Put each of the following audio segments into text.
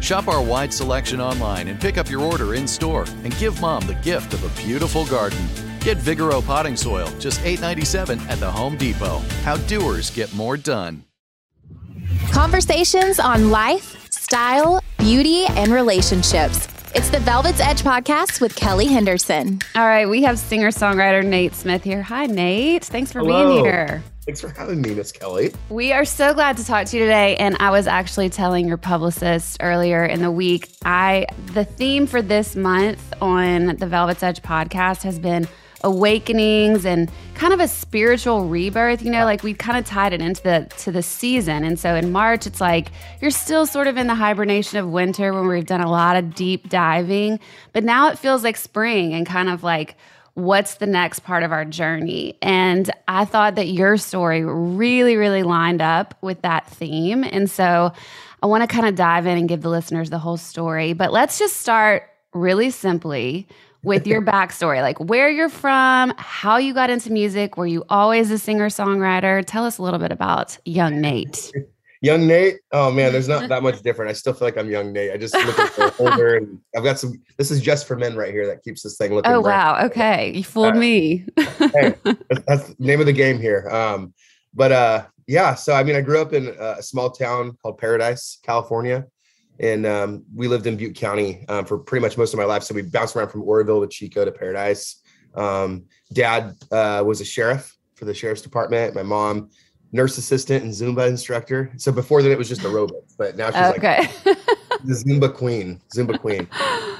Shop our wide selection online and pick up your order in store and give mom the gift of a beautiful garden. Get Vigoro potting soil, just $8.97 at the Home Depot. How doers get more done. Conversations on life, style, beauty, and relationships. It's the Velvet's Edge podcast with Kelly Henderson. All right, we have singer songwriter Nate Smith here. Hi, Nate. Thanks for Hello. being here. Thanks for having me, Miss Kelly. We are so glad to talk to you today. And I was actually telling your publicist earlier in the week, I the theme for this month on the Velvet's Edge podcast has been awakenings and kind of a spiritual rebirth you know like we kind of tied it into the to the season. And so in march it's like you're still sort of in the hibernation of winter when we've done a lot of deep diving but now it feels like spring and kind of like what's the next part of our journey? And i thought that your story really really lined up with that theme. And so i want to kind of dive in and give the listeners the whole story but let's just start really simply with your backstory, like where you're from, how you got into music. Were you always a singer songwriter? Tell us a little bit about young Nate. Young Nate. Oh man, there's not that much different. I still feel like I'm young Nate. I just look older and I've got some. This is just for men right here that keeps this thing looking. Oh bright. wow. Okay, you fooled Uh, me. hey, that's, that's the name of the game here. Um, but uh, yeah. So I mean, I grew up in a small town called Paradise, California, and um, we lived in Butte County um, for pretty much most of my life. So we bounced around from Oroville to Chico to Paradise. Um, dad uh, was a sheriff for the sheriff's department. My mom, nurse assistant and Zumba instructor. So before that, it was just aerobics, but now she's like okay. the Zumba queen, Zumba queen.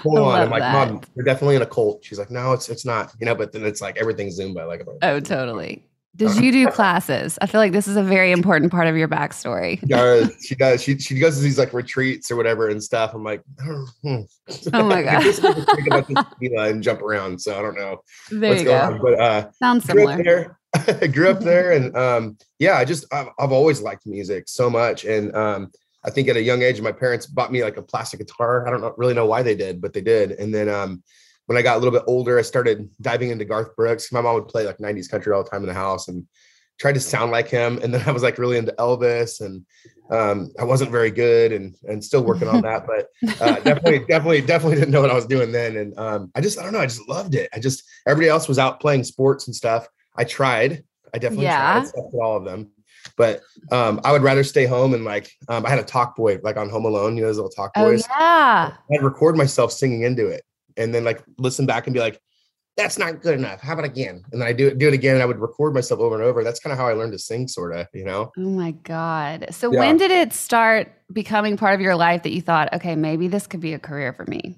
Hold on, I'm like, that. mom, you're definitely in a cult. She's like, no, it's it's not, you know. But then it's like everything's Zumba, like. Oh, totally. Did you do classes? I feel like this is a very important part of your backstory. does. She does. She she goes to these like retreats or whatever and stuff. I'm like, hmm. Oh my God. I think about this tequila and jump around. So I don't know There what's you going go. on, but uh, Sounds grew similar. up there. I grew up there, and um, yeah, I just I've, I've always liked music so much, and um, I think at a young age, my parents bought me like a plastic guitar. I don't know, really know why they did, but they did. And then um, when I got a little bit older, I started diving into Garth Brooks. My mom would play like '90s country all the time in the house, and tried to sound like him. And then I was like really into Elvis, and um, I wasn't very good, and and still working on that, but uh, definitely, definitely, definitely didn't know what I was doing then. And um, I just, I don't know, I just loved it. I just, everybody else was out playing sports and stuff. I tried, I definitely Yeah. tried all of them, but um, I would rather stay home and like, um, I had a talk boy like on Home Alone, you know, those little talk boys. Oh boys. yeah. I'd record myself singing into it, and then like listen back and be like, that's not good enough. How about again? And then I do it, do it again. And I would record myself over and over. That's kind of how I learned to sing, sort of, you know. Oh my God. So Yeah. when did it start becoming part of your life that you thought, okay, maybe this could be a career for me?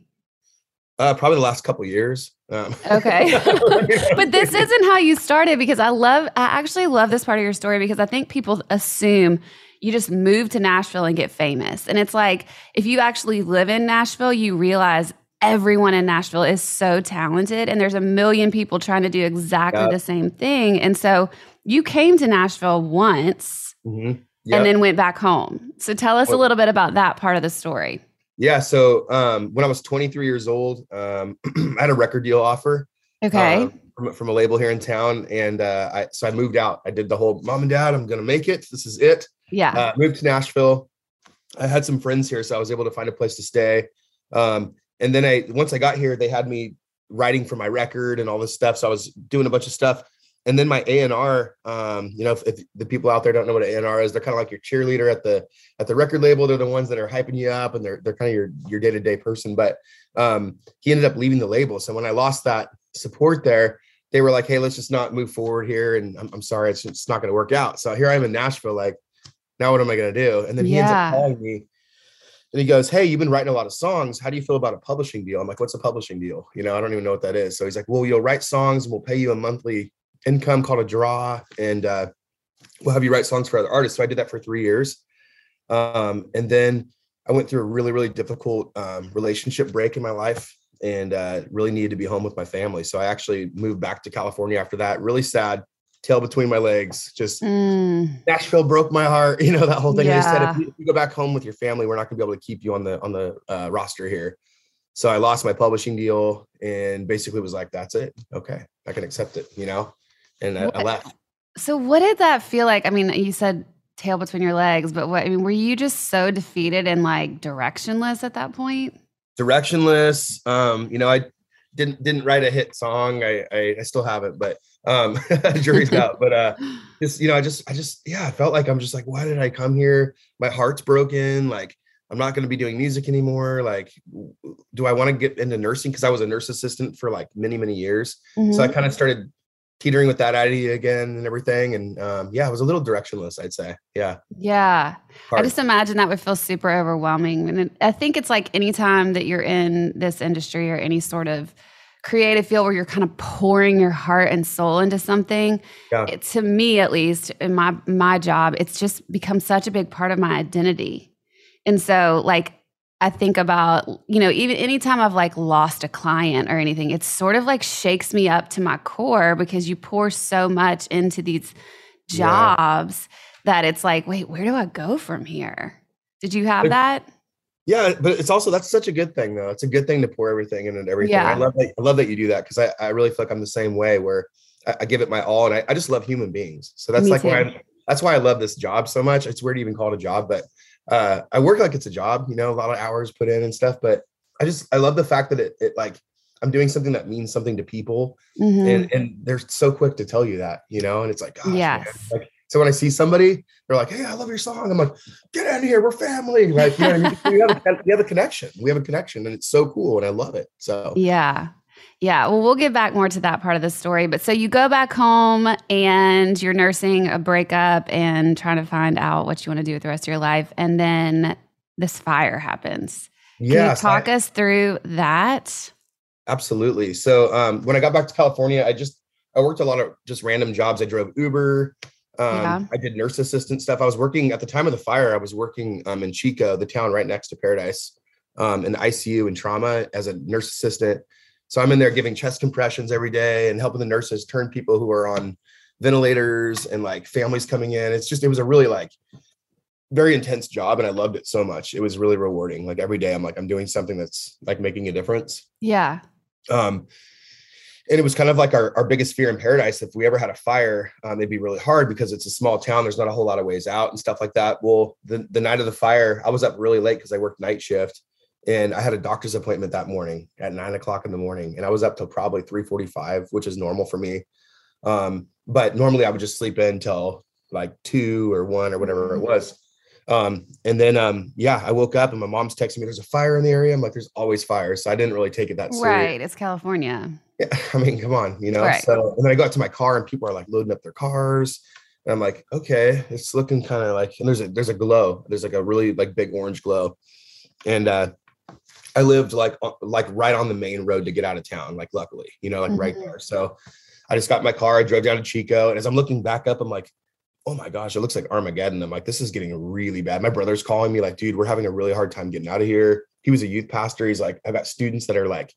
Uh, probably the last couple years. Um, Okay. but this isn't how you started because I love, I actually love this part of your story because I think people assume you just move to Nashville and get famous. And it's like, if you actually live in Nashville, you realize everyone in Nashville is so talented and there's a million people trying to do exactly Yeah. the same thing. And so you came to Nashville once Mhm. Yep. and then went back home. So tell us a little bit about that part of the story. Yeah. So um, when I was 23 years old, um, I had a record deal offer Okay. um, from, from a label here in town. And uh, I, so I moved out. I did the whole mom and dad, I'm going to make it. This is it. Yeah. Uh, moved to Nashville. I had some friends here, so I was able to find a place to stay. Um, and then I, once I got here, they had me writing for my record and all this stuff. So I was doing a bunch of stuff. And then my A&R, um, you know, if, if the people out there don't know what an A&R is, they're kind of like your cheerleader at the at the record label. They're the ones that are hyping you up, and they're they're kind of your your day to day person. But um, he ended up leaving the label. So when I lost that support there, they were like, "Hey, let's just not move forward here." And I'm, I'm sorry, it's, it's not going to work out. So here I am in Nashville, like, now what am I going to do? And then he ends up calling me, and he goes, "Hey, you've been writing a lot of songs. How do you feel about a publishing deal?" I'm like, "What's a publishing deal?" You know, I don't even know what that is. So he's like, "Well, you'll write songs, and we'll pay you a monthly income called a draw, and uh, we'll have you write songs for other artists." So I did that for three years, um, and then I went through a really, really difficult um, relationship break in my life, and uh, really needed to be home with my family. So I actually moved back to California after that. Really sad, tail between my legs, just Mm, Nashville broke my heart. You know that whole thing. I just said, if you, go back home with your family, we're not going to be able to keep you on the on the uh, roster here. So I lost my publishing deal, and basically was like, "That's it. Okay, I can accept it." You know, and I, I left. So what did that feel like? I mean, you said tail between your legs, but what I mean, were you just so defeated and like directionless at that point? Directionless. Um, you know, I didn't didn't write a hit song. I I, I still haven't, but um, jury's out. But uh, just you know, I just I just yeah, I felt like I'm just like, why did I come here? My heart's broken. Like I'm not going to be doing music anymore. Like, do I want to get into nursing? Because I was a nurse assistant for like many many years. So I Mhm. kind of started teetering with that idea again and everything. And um, yeah, it was a little directionless, I'd say. Yeah. yeah. I just imagine that would feel super overwhelming. And it- I think it's like anytime that you're in this industry or any sort of creative field where you're kind of pouring your heart and soul into something, Yeah. it, to me at least in my my job, it's just become such a big part of my identity. And so like I think about, you know, even anytime I've like lost a client or anything, it sort of like shakes me up to my core because you pour so much into these Yeah. jobs that it's like, wait, where do I go from here? Did you have that? Yeah, but it's also that's such a good thing though. It's a good thing to pour everything in and everything. Yeah. I love that. I love that you do that because I, I really feel like I'm the same way where I, I give it my all and I, I just love human beings. So that's Me like why. I, that's why I love this job so much. It's weird to even call it a job, but uh, I work like it's a job. You know, a lot of hours put in and stuff. But I just I love the fact that it, it like I'm doing something that means something to people Mhm. and and they're so quick to tell you that, you know, and it's like, gosh. Yes. Like, so when I see somebody, they're like, "Hey, I love your song." I'm like, "Get in here, we're family." Like, you know, what I mean? we, have a, we have a connection. We have a connection, and it's so cool, and I love it. So Yeah. Yeah. Well, we'll get back more to that part of the story. But so you go back home and you're nursing a breakup and trying to find out what you want to do with the rest of your life. And then this fire happens. Can yeah, you talk us through that? absolutely. So um, when I got back to California, I just I worked a lot of just random jobs. I drove Uber. Um, Yeah. I did nurse assistant stuff. I was working at the time of the fire. I was working um, in Chico, the town right next to Paradise, um, in the ICU and trauma as a nurse assistant. So I'm in there giving chest compressions every day and helping the nurses turn people who are on ventilators and like families coming in. It's just it was a really like very intense job, and I loved it so much. It was really rewarding. Like every day, I'm like I'm doing something that's like making a difference Yeah. um and it was kind of like our, our biggest fear in paradise if we ever had a fire um, it'd be really hard because it's a small town there's not a whole lot of ways out and stuff like that well the, the night of the fire i was up really late because i worked night shift and i had a doctor's appointment that morning at nine o'clock in the morning and i was up till probably 3.45 which is normal for me um, but normally i would just sleep in till like two or one or whatever it was um, and then um, yeah i woke up and my mom's texting me there's a fire in the area i'm like there's always fires so i didn't really take it that serious Right. It's California. yeah, I mean, come on, you know. Right. So and then I got to my car and people are like loading up their cars. And I'm like, okay, it's looking kind of like and there's a there's a glow. There's like a really like big orange glow. And uh I lived like like right on the main road to get out of town, like luckily, you know, like right Mhm. there. So I just got my car, I drove down to Chico, and as I'm looking back up, I'm like, oh my gosh, it looks like Armageddon. I'm like, this is getting really bad. My brother's calling me, like, dude, we're having a really hard time getting out of here. He was a youth pastor. He's like, I've got students that are like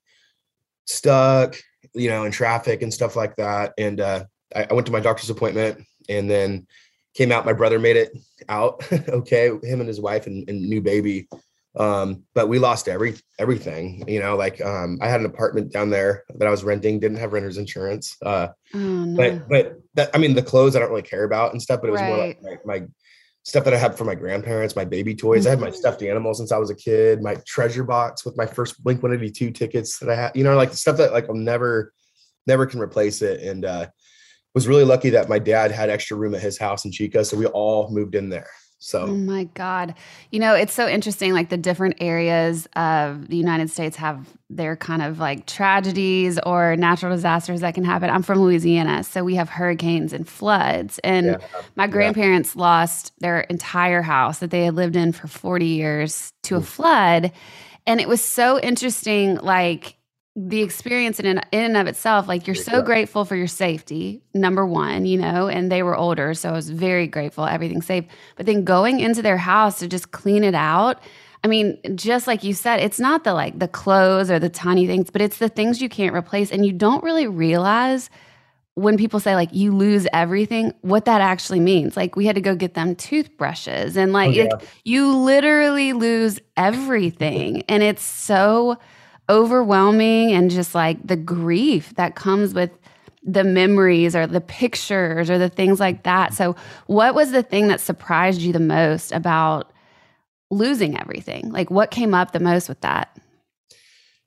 stuck, you know, in traffic and stuff like that. And uh, I, I went to my doctor's appointment and then came out. My brother made it out okay. Him and his wife and, and new baby Um, but we lost every everything, you know, like um I had an apartment down there that I was renting, didn't have renter's insurance. Uh Oh, no. but but that I mean the clothes I don't really care about and stuff, but it was more like my, my stuff that I had for my grandparents, my baby toys. I had my Mhm. stuffed animals since I was a kid, my treasure box with my first Blink 182 tickets that I had, you know, like stuff that like I'll never, never can replace it. And uh was really lucky that my dad had extra room at his house in Chico. So we all moved in there. So Oh my God. You know, it's so interesting. Like the different areas of the United States have their kind of like tragedies or natural disasters that can happen. I'm from Louisiana. So we have hurricanes and floods. And yeah. my grandparents lost their entire house that they had lived in for 40 years to a flood. And it was so interesting. Like, the experience in in and of itself, like you're so grateful for your safety, number one, you know, and they were older. So I was very grateful, everything's safe. But then going into their house to just clean it out. I mean, just like you said, it's not the like the clothes or the tiny things, but it's the things you can't replace. And you don't really realize when people say like you lose everything, what that actually means. Like we had to go get them toothbrushes and like, Oh, yeah. like, you literally lose everything. and it's so overwhelming and just like the grief that comes with the memories or the pictures or the things like that. So, what was the thing that surprised you the most about losing everything? Like, what came up the most with that?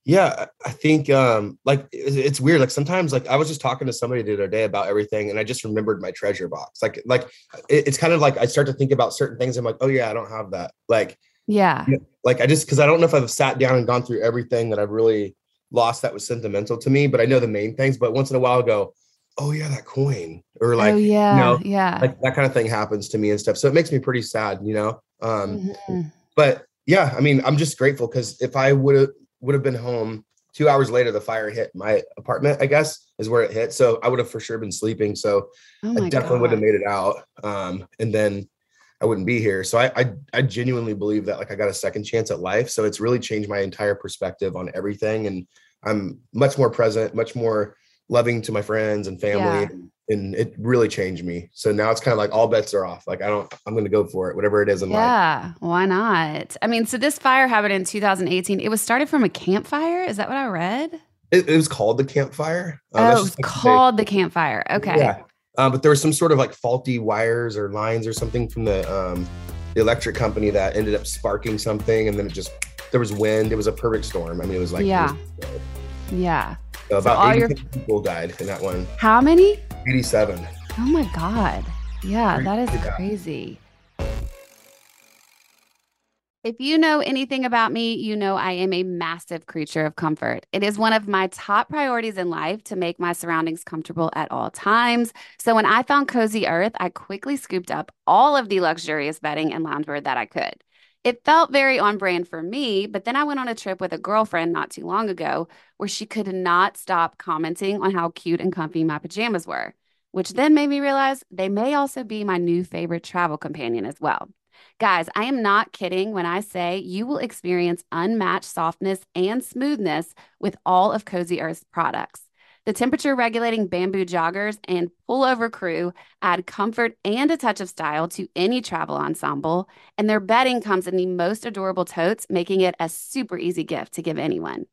Yeah, I think um like it's weird. Like sometimes like I was just talking to somebody the other day about everything and I just remembered my treasure box. Like like it's kind of like I start to think about certain things. I'm like, oh yeah, I don't have that. Like Yeah. Like I just because I don't know if I've sat down and gone through everything that I've really lost that was sentimental to me, but I know the main things. But once in a while, I go, oh yeah, that coin, or like oh, yeah. know, yeah. like that kind of thing happens to me and stuff. So it makes me pretty sad, you know. Um, Mhm. but yeah, I mean, I'm just grateful because if I would have would have been home two hours later, the fire hit my apartment. I guess is where it hit. So I would have for sure been sleeping. So Oh I definitely would have made it out. Um, and then I wouldn't be here. So I, I I genuinely believe that like I got a second chance at life. So it's really changed my entire perspective on everything. And I'm much more present, much more loving to my friends and family. Yeah. And, and it really changed me. So now it's kind of like all bets are off. Like I don't, I'm gonna go for it, whatever it is in life. Yeah, why not? I mean, so this fire happened in 2018. It was started from a campfire. Is that what I read? It, it was called the Camp Fire. Um, oh, it was just like the- called the Camp Fire. Okay. Yeah. Um, but there was some sort of like faulty wires or lines or something from the um, the electric company that ended up sparking something, and then it just there was wind. It was a perfect storm. I mean, it was like Yeah. was- Yeah. so about your- 80 people died in that one. How many? 87. Oh my God. Yeah, that is crazy. If you know anything about me, you know I am a massive creature of comfort. It is one of my top priorities in life to make my surroundings comfortable at all times. So when I found Cozy Earth, I quickly scooped up all of the luxurious bedding and loungewear that I could. It felt very on brand for me, but then I went on a trip with a girlfriend not too long ago where she could not stop commenting on how cute and comfy my pajamas were which then made me realize they may also be my new favorite travel companion as well. Guys, I am not kidding when I say you will experience unmatched softness and smoothness with all of Cozy Earth's products. The temperature regulating bamboo joggers and pullover crew add comfort and a touch of style to any travel ensemble, and their bedding comes in the most adorable totes, making it a super easy gift to give anyone.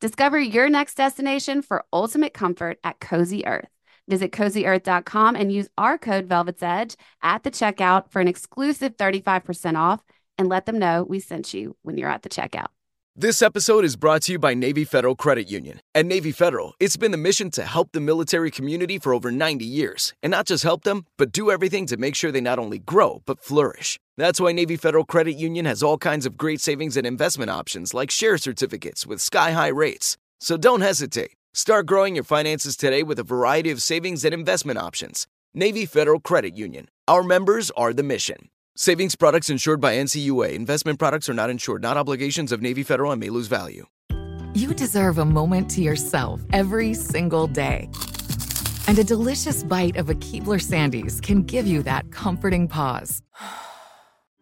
Discover your next destination for ultimate comfort at Cozy Earth. Visit cozyearth.com and use our code Velvet's Edge at the checkout for an exclusive 35% off and let them know we sent you when you're at the checkout. This episode is brought to you by Navy Federal Credit Union. At Navy Federal, it's been the mission to help the military community for over 90 years. And not just help them, but do everything to make sure they not only grow, but flourish. That's why Navy Federal Credit Union has all kinds of great savings and investment options like share certificates with sky high rates. So don't hesitate. Start growing your finances today with a variety of savings and investment options. Navy Federal Credit Union. Our members are the mission. Savings products insured by NCUA. Investment products are not insured, not obligations of Navy Federal and may lose value. You deserve a moment to yourself every single day. And a delicious bite of a Keebler Sandies can give you that comforting pause.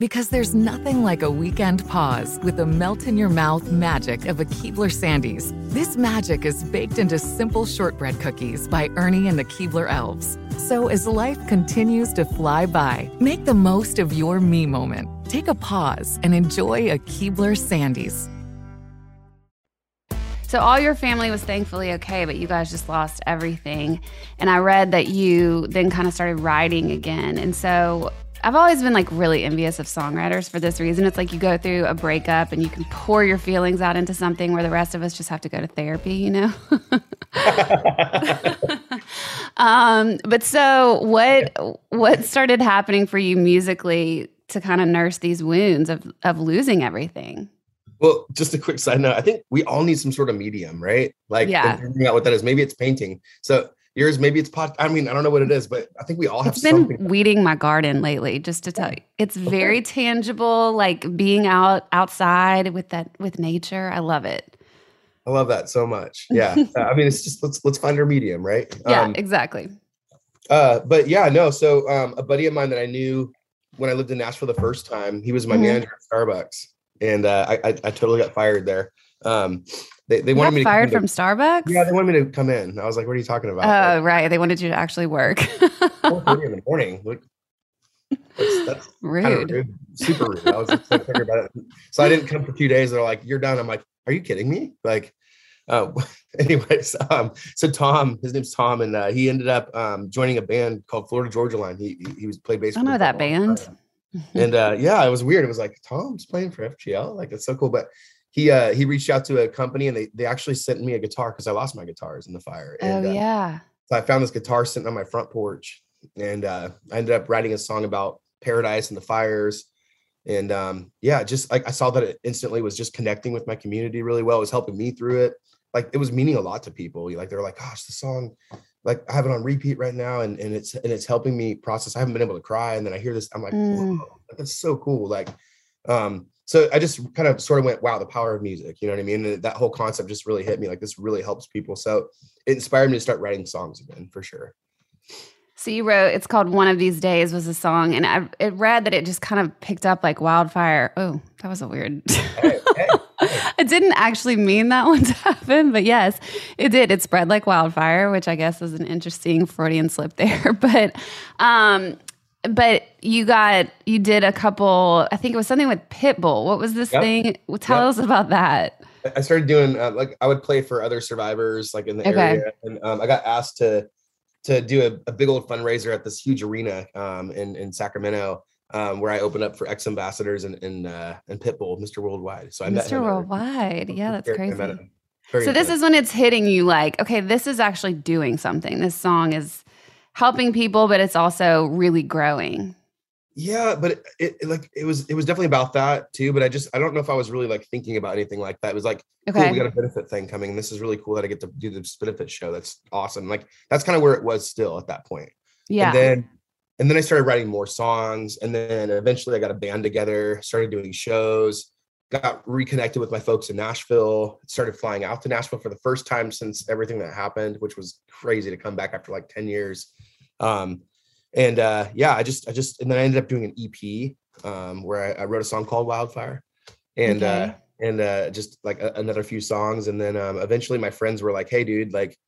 Because there's nothing like a weekend pause with the melt in your mouth magic of a Keebler Sandies. This magic is baked into simple shortbread cookies by Ernie and the Keebler Elves. So as life continues to fly by, make the most of your me moment. Take a pause and enjoy a Keebler Sandies. So all your family was thankfully okay, but you guys just lost everything. And I read that you then kind of started writing again. And so I've always been like really envious of songwriters for this reason. It's like you go through a breakup and you can pour your feelings out into something where the rest of us just have to go to therapy, you know? um, but so what what started happening for you musically to kind of nurse these wounds of of losing everything? Well, just a quick side note. I think we all need some sort of medium, right? Like Yeah. figuring out what that is. Maybe it's painting. So yours, maybe it's pod. I mean, I don't know what it is, but I think we all have It's been weeding my garden lately, just to tell you. It's very tangible, like being out outside with that with nature. I love it. I love that so much. Yeah. Uh, I mean, it's just let's let's find our medium, right? Yeah, Um, exactly. Uh, but yeah, no. So um, a buddy of mine that I knew when I lived in Nashville the first time, he was my Mhm. manager at Starbucks, and uh, I, I I totally got fired there. Um, they they You wanted me to fired from to, Starbucks? yeah, they wanted me to come in. I was like, what are you talking about? Oh, right. They wanted you to actually work. 4:30 in the morning. Like, that's, that's kind of Rude. rude, super rude. I was just so about it. So I didn't come for two days. They're like, you're done. I'm like, are you kidding me? Like, uh, anyways, um, so Tom, his name's Tom, and uh, he ended up um, joining a band called Florida Georgia Line. He he, he was played bass. I know that for a long band. And uh, yeah, it was weird. It was like Tom's playing for FGL. Like it's so cool. But he uh, he reached out to a company and they they actually sent me a guitar because I lost my guitars in the fire. Oh, And, uh, yeah. so I found this guitar sitting on my front porch, and uh, I ended up writing a song about paradise and the fires. And um, yeah, just like I saw that it instantly was just connecting with my community really well. It was helping me through it. Like it was meaning a lot to people. Like they're like, "Gosh, the song, like I have it on repeat right now, and and it's and it's helping me process. I haven't been able to cry, and then I hear this, I'm like, Mm. whoa, that's so cool. Like, um, so I just kind of sort of went, wow, the power of music. You know what I mean? And that whole concept just really hit me. Like this really helps people. So it inspired me to start writing songs again for sure. So you wrote, it's called One of These Days was a song. And I it read that it just kind of picked up like wildfire. Oh, that was a weird. Hey, hey, didn't actually mean that one to happen, but yes, it did. It spread like wildfire, which I guess is an interesting Freudian slip there. But, um, but you got you did a couple. I think it was something with Pitbull. What was this Yep. thing? Well, Tell Yep. us about that. I- I started doing uh, like I would play for other survivors like in the Okay. area, and um, I got asked to to do a, a big old fundraiser at this huge arena um, in in Sacramento, um, where I opened up for X Ambassadors and and uh, and Pitbull, Mr. Worldwide. So I met Mr. Worldwide. Yeah, that's crazy. So this is when it's hitting you like, okay, this is actually doing something. This song is helping people, but it's also really growing. yeah, but it, it, like it was it was definitely about that too. But I just I don't know if I was really like thinking about anything like that. It was like cool, Okay. we got a benefit thing coming, and this is really cool that I get to do this benefit show. That's awesome. Like that's kind of where it was still at that point. Yeah. And then and then I started writing more songs. And then eventually I got a band together, started doing shows, got reconnected with my folks in Nashville, started flying out to Nashville for the first time since everything that happened, which was crazy to come back after like 10 years. Um, and uh, yeah, I just, I just, and then I ended up doing an EP um, where I, I wrote a song called Wildfire. And uh, and uh, just like a, another few songs, and then um, eventually my friends were like, "Hey, dude, like,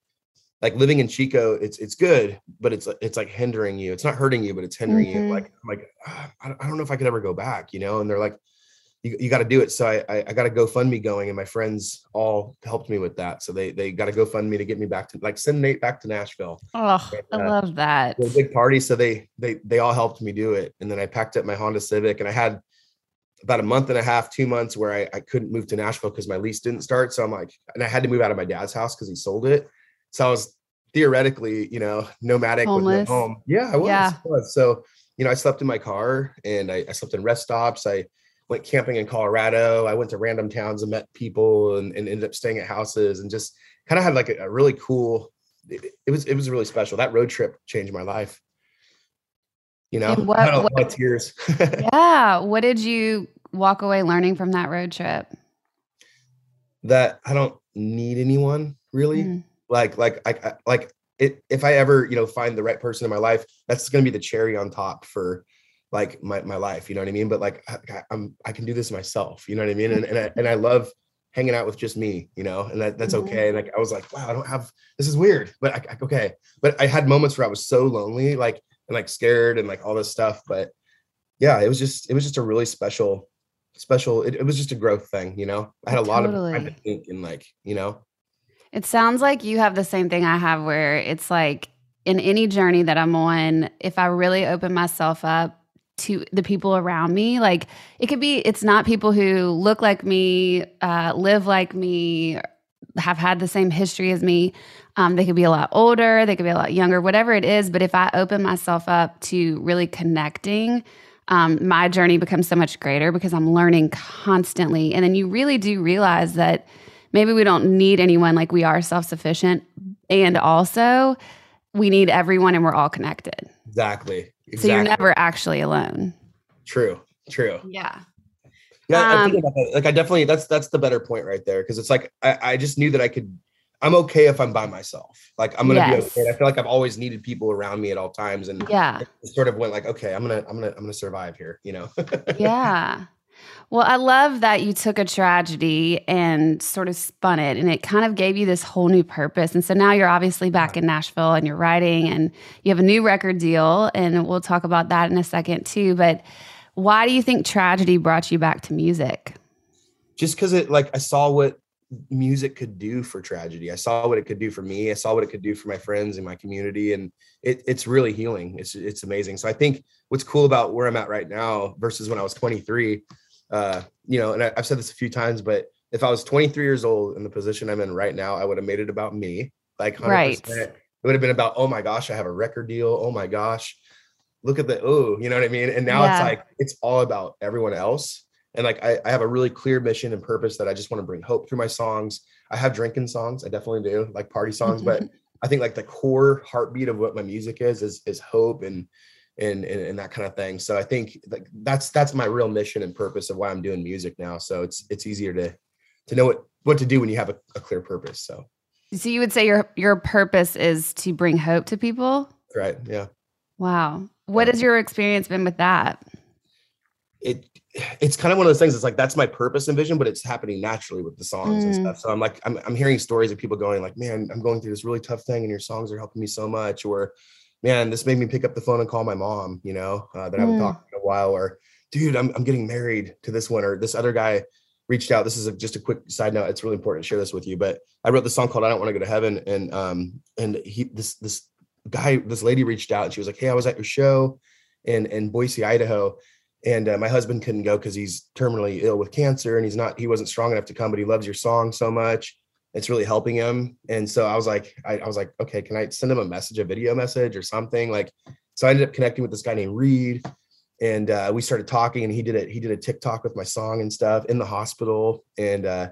like living in Chico, it's it's good, but it's it's like hindering you. It's not hurting you, but it's hindering Mhm. you. Like, I'm like, "Ah, I don't know if I could ever go back, you know. And they're like, you, you got to do it. So I, I I got a GoFundMe going, and my friends all helped me with that. So they they got a GoFundMe to get me back to like send Nate back to Nashville. oh, I uh, love that. It big party, so they they they all helped me do it. And then I packed up my Honda Civic, and I had about a month and a half, two months where I, I couldn't move to Nashville because my lease didn't start. So I'm like, and I had to move out of my dad's house because he sold it. So I was theoretically, you know, nomadic Homeless. with no home. Yeah, I was. Yeah. I was. So, you know, I slept in my car and I, I slept in rest stops. I went camping in Colorado. I went to random towns and met people and, and ended up staying at houses and just kind of had like a, a really cool, it, it was, it was really special. That road trip changed my life. You know, what- I what- tears. yeah. What did you walk away learning from that road trip? that I don't need anyone really. Mm. Like, like, I, I like it. If I ever, you know, find the right person in my life, that's going to be the cherry on top for, like my, my life, you know what I mean? But like I, I'm I can do this myself, you know what I mean? And and I, and I mm-hmm. love hanging out with just me, you know, and that, that's mm-hmm. okay. And like I was like, wow, I don't have this is weird, but I, I, okay. But I had moments where I was so lonely, like and like scared and like all this stuff. But yeah, it was just it was just a really special, special. It, it was just a growth thing, you know. I had a lot totally. of time to think and like you know. It sounds like you have the same thing I have, where it's like in any journey that I'm on, if I really open myself up to the people around me. Like it could be, it's not people who look like me, uh, live like me, have had the same history as me. Um, they could be a lot older, they could be a lot younger, whatever it is. But if I open myself up to really connecting, um, my journey becomes so much greater because I'm learning constantly. And then you really do realize that maybe we don't need anyone, like we are self sufficient. And also, we need everyone and we're all connected. Exactly. Exactly. So you're never actually alone. True. True. Yeah. Yeah, um, I think about that. Like I definitely that's that's the better point right there. Cause it's like I, I just knew that I could I'm okay if I'm by myself. Like I'm gonna yes. be okay. I feel like I've always needed people around me at all times. And yeah, sort of went like, okay, I'm gonna, I'm gonna, I'm gonna survive here, you know? yeah. Well, I love that you took a tragedy and sort of spun it and it kind of gave you this whole new purpose. And so now you're obviously back in Nashville and you're writing and you have a new record deal. And we'll talk about that in a second too. But why do you think tragedy brought you back to music? Just because it, like, I saw what music could do for tragedy. I saw what it could do for me. I saw what it could do for my friends and my community. And it, it's really healing. It's, it's amazing. So I think what's cool about where I'm at right now versus when I was 23 uh, you know, and I, have said this a few times, but if I was 23 years old in the position I'm in right now, I would have made it about me. Like 100%. Right. It would have been about, oh my gosh, I have a record deal. Oh my gosh, look at the, oh, you know what I mean? And now yeah. it's like, it's all about everyone else. And like, I, I have a really clear mission and purpose that I just want to bring hope through my songs. I have drinking songs. I definitely do like party songs, but I think like the core heartbeat of what my music is, is, is hope and, and, and, and that kind of thing. So I think like that's that's my real mission and purpose of why I'm doing music now. So it's it's easier to to know what what to do when you have a, a clear purpose. So so you would say your your purpose is to bring hope to people? Right. Yeah. Wow. What has your experience been with that? It it's kind of one of those things. It's like that's my purpose and vision, but it's happening naturally with the songs mm. and stuff. So I'm like, I'm I'm hearing stories of people going like, "Man, I'm going through this really tough thing, and your songs are helping me so much," or man, this made me pick up the phone and call my mom, you know, uh, that I haven't mm. talked in a while, or dude, I'm, I'm getting married to this one, or this other guy reached out. This is a, just a quick side note. It's really important to share this with you, but I wrote the song called I Don't Want to Go to Heaven. And, um, and he, this, this guy, this lady reached out and she was like, Hey, I was at your show in, in Boise, Idaho. And uh, my husband couldn't go because he's terminally ill with cancer and he's not, he wasn't strong enough to come, but he loves your song so much it's really helping him. And so I was like, I, I, was like, okay, can I send him a message, a video message or something? Like, so I ended up connecting with this guy named Reed and uh, we started talking and he did it. He did a TikTok with my song and stuff in the hospital. And uh,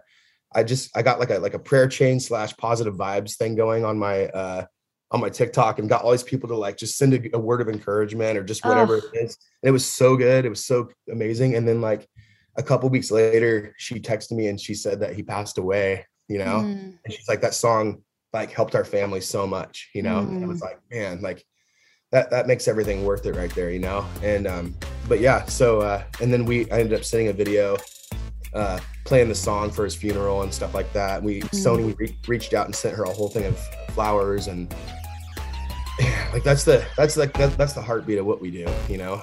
I just, I got like a, like a prayer chain slash positive vibes thing going on my, uh, on my TikTok and got all these people to like just send a, a word of encouragement or just whatever oh. it is. And it was so good. It was so amazing. And then like a couple weeks later, she texted me and she said that he passed away you know mm. and she's like that song like helped our family so much you know mm. it was like man like that that makes everything worth it right there you know and um but yeah so uh and then we I ended up sending a video uh playing the song for his funeral and stuff like that we mm. sony re- reached out and sent her a whole thing of flowers and yeah, like that's the that's like that, that's the heartbeat of what we do you know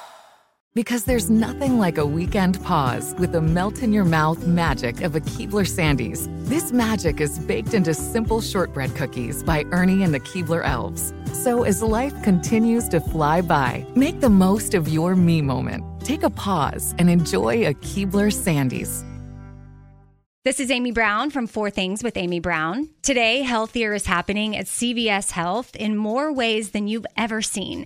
Because there's nothing like a weekend pause with the melt in your mouth magic of a Keebler Sandies. This magic is baked into simple shortbread cookies by Ernie and the Keebler Elves. So as life continues to fly by, make the most of your me moment Take a pause and enjoy a Keebler Sandies. This is Amy Brown from Four Things with Amy Brown. Today, healthier is happening at CVS Health in more ways than you've ever seen.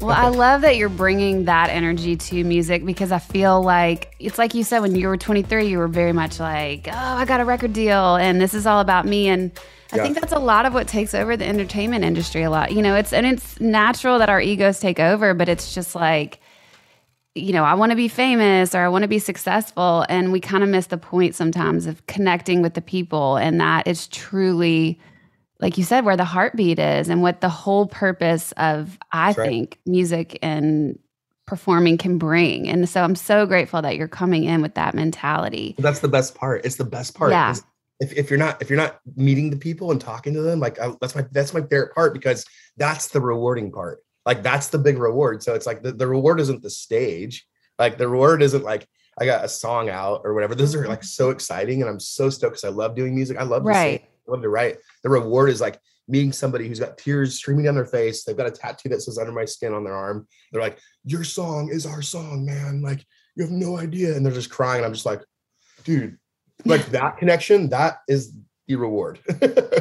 Well, I love that you're bringing that energy to music because I feel like it's like you said when you were 23, you were very much like, oh, I got a record deal and this is all about me. And I Yeah. think that's a lot of what takes over the entertainment industry a lot. You know, it's and it's natural that our egos take over, but it's just like, you know, I want to be famous or I want to be successful. And we kind of miss the point sometimes of connecting with the people. And that is truly, like you said, where the heartbeat is and what the whole purpose of, I That's right. think, music and performing can bring. And so I'm so grateful that you're coming in with that mentality. That's the best part. It's the best part. Yeah. If, if you're not if you're not meeting the people and talking to them, like I, that's my that's my favorite part because that's the rewarding part. Like that's the big reward. So it's like the, the reward isn't the stage. Like the reward isn't like I got a song out or whatever. Those are mm-hmm. like so exciting, and I'm so stoked because I love doing music. I love to. Right. I love to write. The reward is like meeting somebody who's got tears streaming down their face. They've got a tattoo that says "Under My Skin" on their arm. They're like, "Your song is our song, man. Like you have no idea," and they're just crying. And I'm just like, dude, like that connection. That is the reward.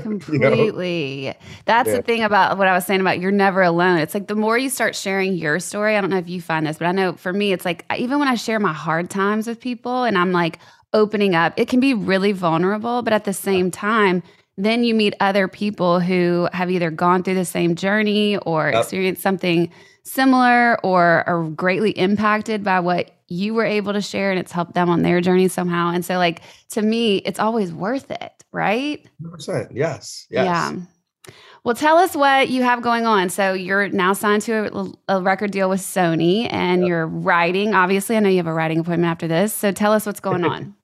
You know? Completely. That's Yeah. the thing about what I was saying about you're never alone. It's like the more you start sharing your story, I don't know if you find this, but I know for me, it's like even when I share my hard times with people and I'm like opening up, it can be really vulnerable, but at the same time, then you meet other people who have either gone through the same journey or Yep. experienced something similar or are greatly impacted by what you were able to share and it's helped them on their journey somehow. And so like to me, it's always worth it, right? 100%. Yes. Yes. Yeah. Well, tell us what you have going on. So you're now signed to a, a record deal with Sony and you're writing. Obviously, I know you have a writing appointment after this. So tell us what's going on.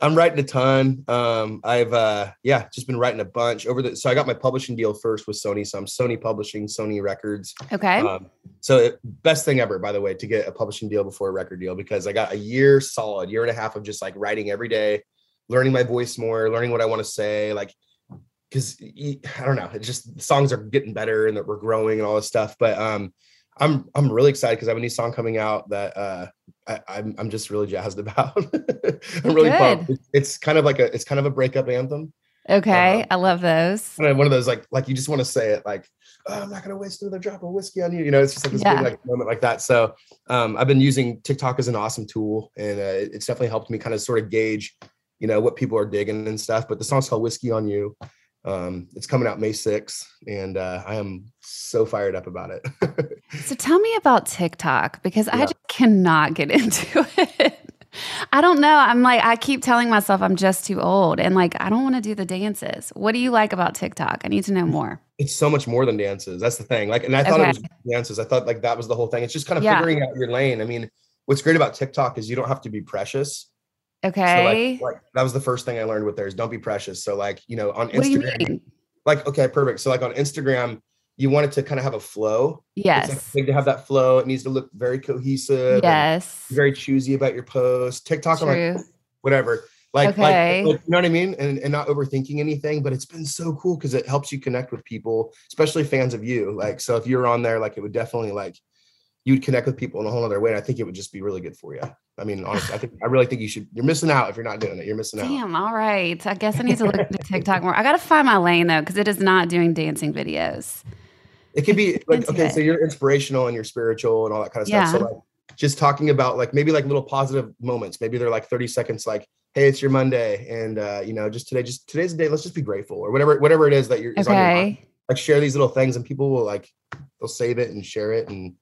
I'm writing a ton. Um, I've uh yeah, just been writing a bunch over the so I got my publishing deal first with Sony. So I'm Sony Publishing, Sony Records. Okay. Um, so it, best thing ever, by the way, to get a publishing deal before a record deal because I got a year solid, year and a half of just like writing every day, learning my voice more, learning what I want to say, like because I don't know, it's just the songs are getting better and that we're growing and all this stuff. But um, I'm I'm really excited because I have a new song coming out that uh, I, I'm I'm just really jazzed about. I'm really pumped. Good. It's, it's kind of like a it's kind of a breakup anthem. Okay. uh, I love those. And one of those like like you just want to say it like oh, I'm not gonna waste another drop of whiskey on you. You know, it's just like this Yeah. big like moment like that. So um, I've been using TikTok as an awesome tool, and uh, it's definitely helped me kind of sort of gauge, you know, what people are digging and stuff. But the song's called "Whiskey on You." Um, it's coming out May 6th, and uh, I am so fired up about it. So tell me about TikTok because I just cannot get into it. I don't know. I'm like, I keep telling myself I'm just too old and like, I don't want to do the dances. What do you like about TikTok? I need to know more. it's so much more than dances. That's the thing. Like, and I thought Okay. it was dances. I thought like that was the whole thing. It's just kind of Yeah. figuring out your lane. I mean, what's great about TikTok is you don't have to be precious. So Okay. like, like that was the first thing I learned with theirs. Don't be precious. So like, you know, on what do you Instagram, like, okay, perfect. So like on Instagram, you want it to kind of have a flow. It's like Yes. to have that flow. It needs to look very cohesive. Yes. Very choosy about your post. TikTok, I'm like, True. whatever. Like, Okay. like, like, you know what I mean? And, and not overthinking anything, but it's been so cool because it helps you connect with people, especially fans of you. Like, so if you're on there, like it would definitely like you'd connect with people in a whole other way. And I think it would just be really good for you. I mean, honestly, I think I really think you should you're missing out if you're not doing it. You're missing out. Damn. All right. I guess I need to look into TikTok more. I got to find my lane though, because it is not doing dancing videos. It can be like into okay, it. so you're inspirational and you're spiritual and all that kind of stuff. So like just talking about like maybe like little positive moments. Maybe they're like 30 seconds, like, hey, it's your Monday. And uh, you know, just today, just today's the day, let's just be grateful or whatever, whatever it is that you're is on your mind. Okay. Like share these little things and people will like they'll save it and share it and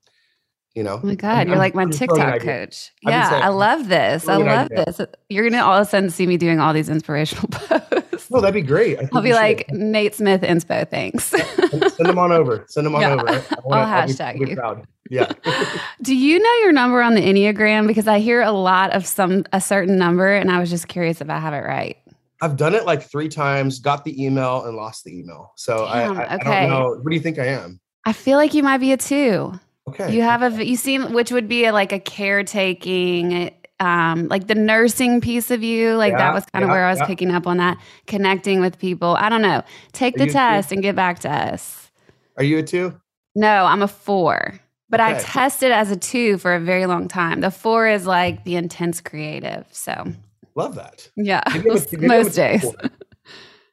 you know. Oh my God, you're like my TikTok coach. Yeah, saying- I love this. I love ideas. this. You're gonna all of a sudden see me doing all these inspirational posts. Oh, that'd be great. I I'll be you should. like Nate Smith inspo. Thanks. send them on over. Send them on Yeah. over. I- I wanna- I'll hashtag I'll be you. proud. Yeah. Do you know your number on the Enneagram? Because I hear a lot of some a certain number, and I was just curious if I have it right. I've done it like three times, got the email and lost the email. So I, Damn, I, I okay. don't know. What do you think I am? I feel like you might be a two. Okay. You have a you seem which would be a, like a caretaking, um, like the nursing piece of you. Like Yeah, that was kind of yeah, where I was yeah. picking up on that, connecting with people. I don't know. Take Are the you a two? test and get back to us. Are you a two? No, I'm a four. But I tested as a two for a very long time. The four is like the intense creative. So Love that. yeah, Maybe I'm a- maybe I'm a most days.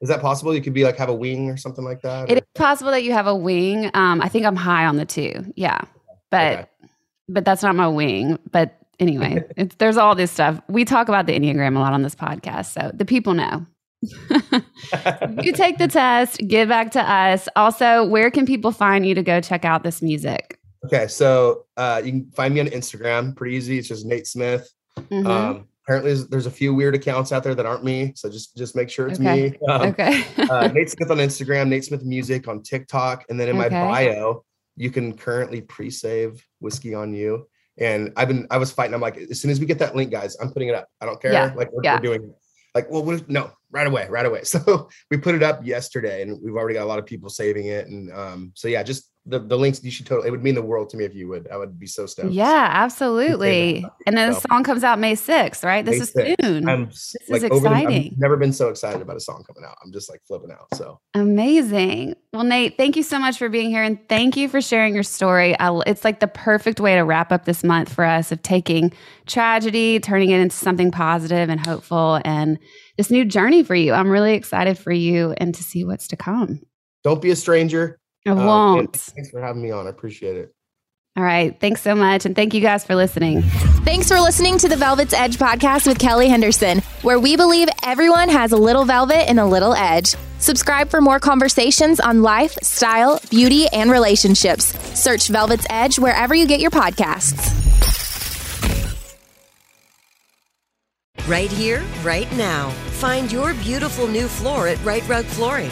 Is that possible? You could be like have a wing or something like that. It or- is possible that you have a wing. Um, I think I'm high on the two. Yeah, but Okay. but that's not my wing. But anyway, it's, there's all this stuff. We talk about the enneagram a lot on this podcast, so the people know. you take the test, get back to us. Also, where can people find you to go check out this music? Okay, so uh, you can find me on Instagram. Pretty easy. It's just Nate Smith. Mhm. Um, apparently, there's, a few weird accounts out there that aren't me. So just just make sure it's Okay. me. Um, okay. uh, Nate Smith on Instagram, Nate Smith Music on TikTok, and then in my bio, you can currently pre-save whiskey on you. And I've been, I was fighting. I'm like, as soon as we get that link, guys, I'm putting it up. I don't care. Yeah, Like we're, yeah. we're doing, it. like, well, what if, no, right away, right away. So we put it up yesterday, and we've already got a lot of people saving it. And um, so yeah, just the the links. You should totally. It would mean the world to me if you would. I would be so stoked. yeah, absolutely. And then the song comes out May 6th, right? This May is 6th. soon. I'm This is like the- exciting. I've never been so excited about a song coming out. I'm just like flipping out. So Amazing. Well, Nate, thank you so much for being here and thank you for sharing your story. I, it's like the perfect way to wrap up this month for us of taking tragedy, turning it into something positive and hopeful, and this new journey for you. I'm really excited for you and to see what's to come. don't be a stranger. I Um, won't. Thanks for having me on. I appreciate it. All right. Thanks so much. And thank you guys for listening. Thanks for listening to the Velvet's Edge podcast with Kelly Henderson, where we believe everyone has a little velvet and a little edge. Subscribe for more conversations on life, style, beauty, and relationships. Search Velvet's Edge wherever you get your podcasts. Right here, right now. Find your beautiful new floor at Rite Rug Flooring.